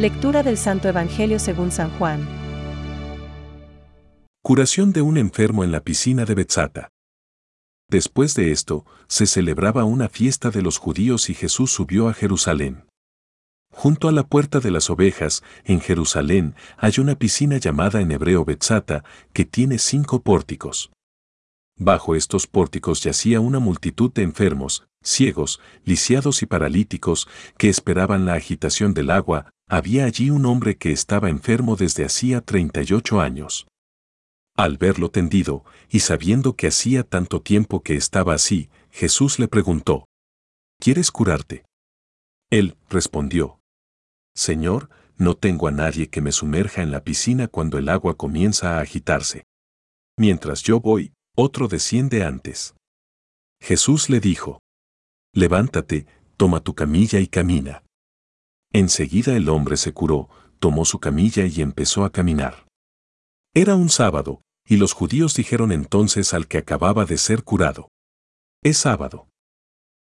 Lectura del Santo Evangelio según San Juan. Curación de un enfermo en la piscina de Betzata. Después de esto, se celebraba una fiesta de los judíos y Jesús subió a Jerusalén. Junto a la puerta de las ovejas, en Jerusalén, hay una piscina llamada en hebreo Betzata, que tiene cinco pórticos. Bajo estos pórticos yacía una multitud de enfermos, ciegos, lisiados y paralíticos, que esperaban la agitación del agua, había allí un hombre que estaba enfermo desde hacía 38 años. Al verlo tendido, y sabiendo que hacía tanto tiempo que estaba así, Jesús le preguntó, ¿Quieres curarte? Él respondió, Señor, no tengo a nadie que me sumerja en la piscina cuando el agua comienza a agitarse. Mientras yo voy, otro desciende antes. Jesús le dijo, Levántate, toma tu camilla y camina. Enseguida el hombre se curó, tomó su camilla y empezó a caminar. Era un sábado, y los judíos dijeron entonces al que acababa de ser curado. Es sábado.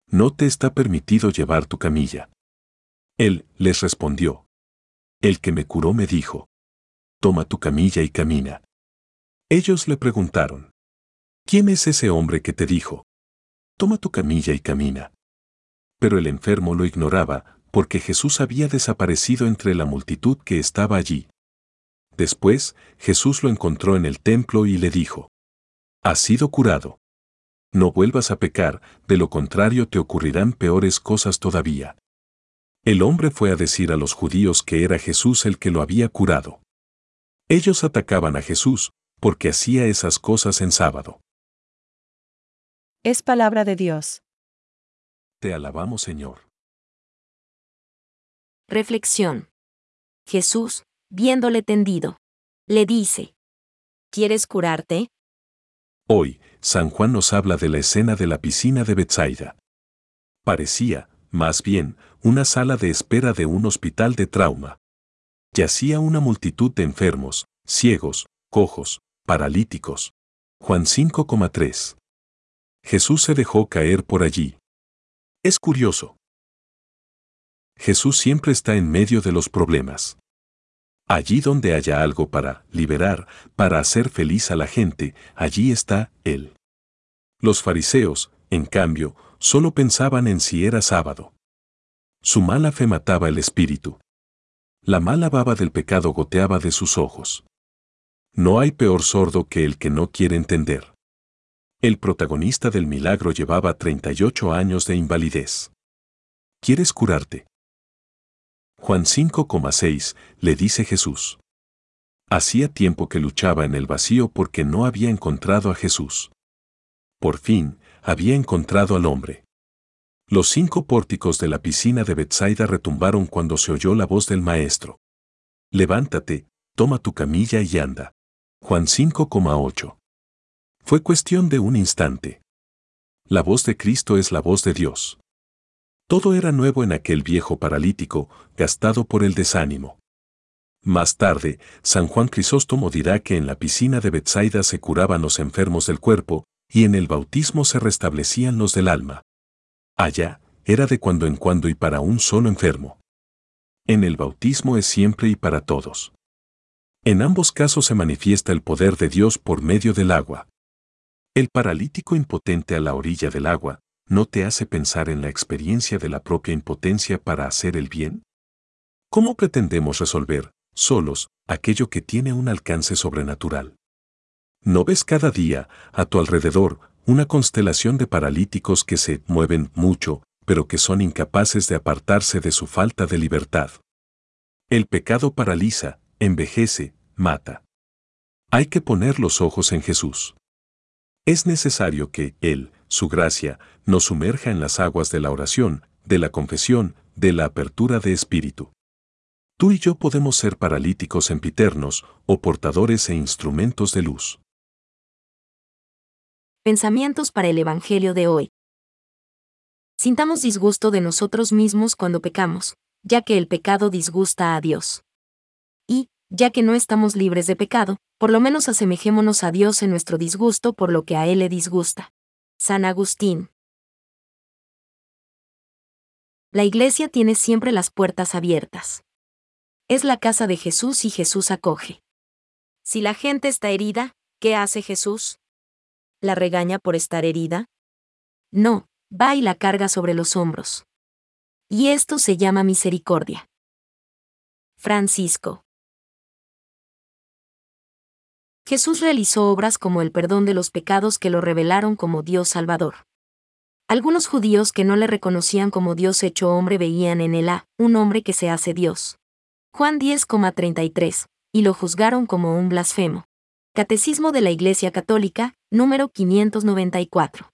No te está permitido llevar tu camilla. Él les respondió. El que me curó me dijo. Toma tu camilla y camina. Ellos le preguntaron. ¿Quién es ese hombre que te dijo? Toma tu camilla y camina. Pero el enfermo lo ignoraba, porque Jesús había desaparecido entre la multitud que estaba allí. Después, Jesús lo encontró en el templo y le dijo, Has sido curado. No vuelvas a pecar, de lo contrario te ocurrirán peores cosas todavía. El hombre fue a decir a los judíos que era Jesús el que lo había curado. Ellos atacaban a Jesús, porque hacía esas cosas en sábado. Es palabra de Dios. Te alabamos Señor. Reflexión. Jesús, viéndole tendido, le dice, ¿Quieres curarte? Hoy, San Juan nos habla de la escena de la piscina de Bethsaida. Parecía, más bien, una sala de espera de un hospital de trauma. Yacía una multitud de enfermos, ciegos, cojos, paralíticos. Juan 5,3. Jesús se dejó caer por allí. Es curioso. Jesús siempre está en medio de los problemas. Allí donde haya algo para liberar, para hacer feliz a la gente, allí está Él. Los fariseos, en cambio, solo pensaban en si era sábado. Su mala fe mataba el espíritu. La mala baba del pecado goteaba de sus ojos. No hay peor sordo que el que no quiere entender. El protagonista del milagro llevaba 38 años de invalidez. ¿Quieres curarte? Juan 5,6 le dice Jesús. Hacía tiempo que luchaba en el vacío porque no había encontrado a Jesús. Por fin, había encontrado al hombre. Los cinco pórticos de la piscina de Bethsaida retumbaron cuando se oyó la voz del maestro. Levántate, toma tu camilla y anda. Juan 5,8. Fue cuestión de un instante. La voz de Cristo es la voz de Dios. Todo era nuevo en aquel viejo paralítico, gastado por el desánimo. Más tarde, San Juan Crisóstomo dirá que en la piscina de Bethsaida se curaban los enfermos del cuerpo, y en el bautismo se restablecían los del alma. Allá, era de cuando en cuando y para un solo enfermo. En el bautismo es siempre y para todos. En ambos casos se manifiesta el poder de Dios por medio del agua. El paralítico impotente a la orilla del agua, ¿no te hace pensar en la experiencia de la propia impotencia para hacer el bien? ¿Cómo pretendemos resolver, solos, aquello que tiene un alcance sobrenatural? ¿No ves cada día, a tu alrededor, una constelación de paralíticos que se mueven mucho, pero que son incapaces de apartarse de su falta de libertad? El pecado paraliza, envejece, mata. Hay que poner los ojos en Jesús. Es necesario que Él, su gracia, nos sumerja en las aguas de la oración, de la confesión, de la apertura de espíritu. Tú y yo podemos ser paralíticos empiternos o portadores e instrumentos de luz. Pensamientos para el Evangelio de hoy. Sintamos disgusto de nosotros mismos cuando pecamos, ya que el pecado disgusta a Dios. Y, ya que no estamos libres de pecado, por lo menos asemejémonos a Dios en nuestro disgusto por lo que a Él le disgusta. San Agustín. La Iglesia tiene siempre las puertas abiertas. Es la casa de Jesús y Jesús acoge. Si la gente está herida, ¿qué hace Jesús? ¿La regaña por estar herida? No, va y la carga sobre los hombros. Y esto se llama misericordia. Francisco. Jesús realizó obras como el perdón de los pecados que lo revelaron como Dios Salvador. Algunos judíos que no le reconocían como Dios hecho hombre veían en él a un hombre que se hace Dios. Juan 10,33, y lo juzgaron como un blasfemo. Catecismo de la Iglesia Católica, número 594.